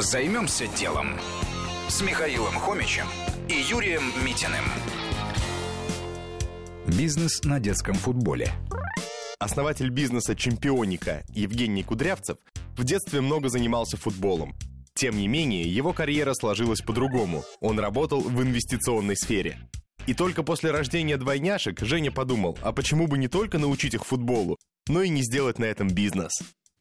Займемся делом с Михаилом Хомичем и Юрием Митиным. Бизнес на детском футболе. Основатель бизнеса «Чемпионика» Евгений Кудрявцев в детстве много занимался футболом. Тем не менее, его карьера сложилась по-другому. Он работал в инвестиционной сфере. И только после рождения двойняшек Женя подумал, а почему бы не только научить их футболу, но и не сделать на этом бизнес.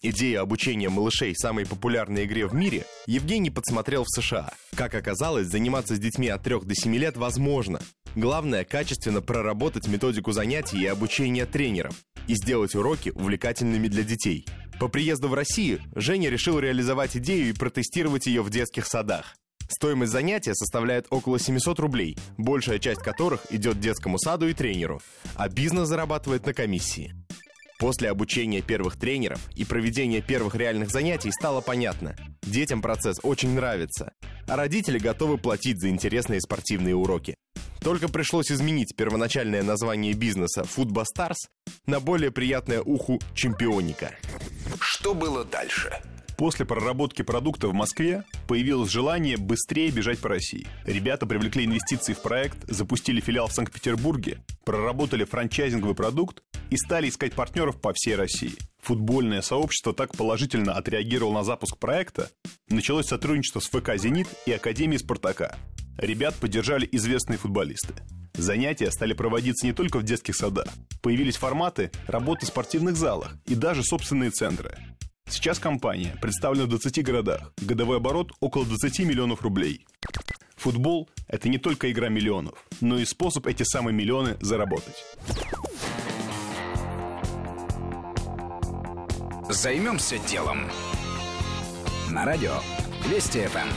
Идею обучения малышей самой популярной игре в мире Евгений подсмотрел в США. Как оказалось, заниматься с детьми от 3 до 7 лет возможно. Главное – качественно проработать методику занятий и обучения тренеров и сделать уроки увлекательными для детей. По приезду в Россию Женя решил реализовать идею и протестировать ее в детских садах. Стоимость занятия составляет около 700 рублей, большая часть которых идет детскому саду и тренеру, а бизнес зарабатывает на комиссии. После обучения первых тренеров и проведения первых реальных занятий стало понятно – детям процесс очень нравится, а родители готовы платить за интересные спортивные уроки. Только пришлось изменить первоначальное название бизнеса «Футбо Старс» на более приятное уху «Чемпионика». Что было дальше? После проработки продукта в Москве появилось желание быстрее бежать по России. Ребята привлекли инвестиции в проект, запустили филиал в Санкт-Петербурге, проработали франчайзинговый продукт и стали искать партнеров по всей России. Футбольное сообщество так положительно отреагировало на запуск проекта, началось сотрудничество с ФК «Зенит» и Академией «Спартака». Ребят поддержали известные футболисты. Занятия стали проводиться не только в детских садах. Появились форматы работы в спортивных залах и даже собственные центры. Сейчас компания представлена в 20 городах. Годовой оборот около 20 миллионов рублей. Футбол – это не только игра миллионов, но и способ эти самые миллионы заработать. Займемся делом. На радио Вести ФМ.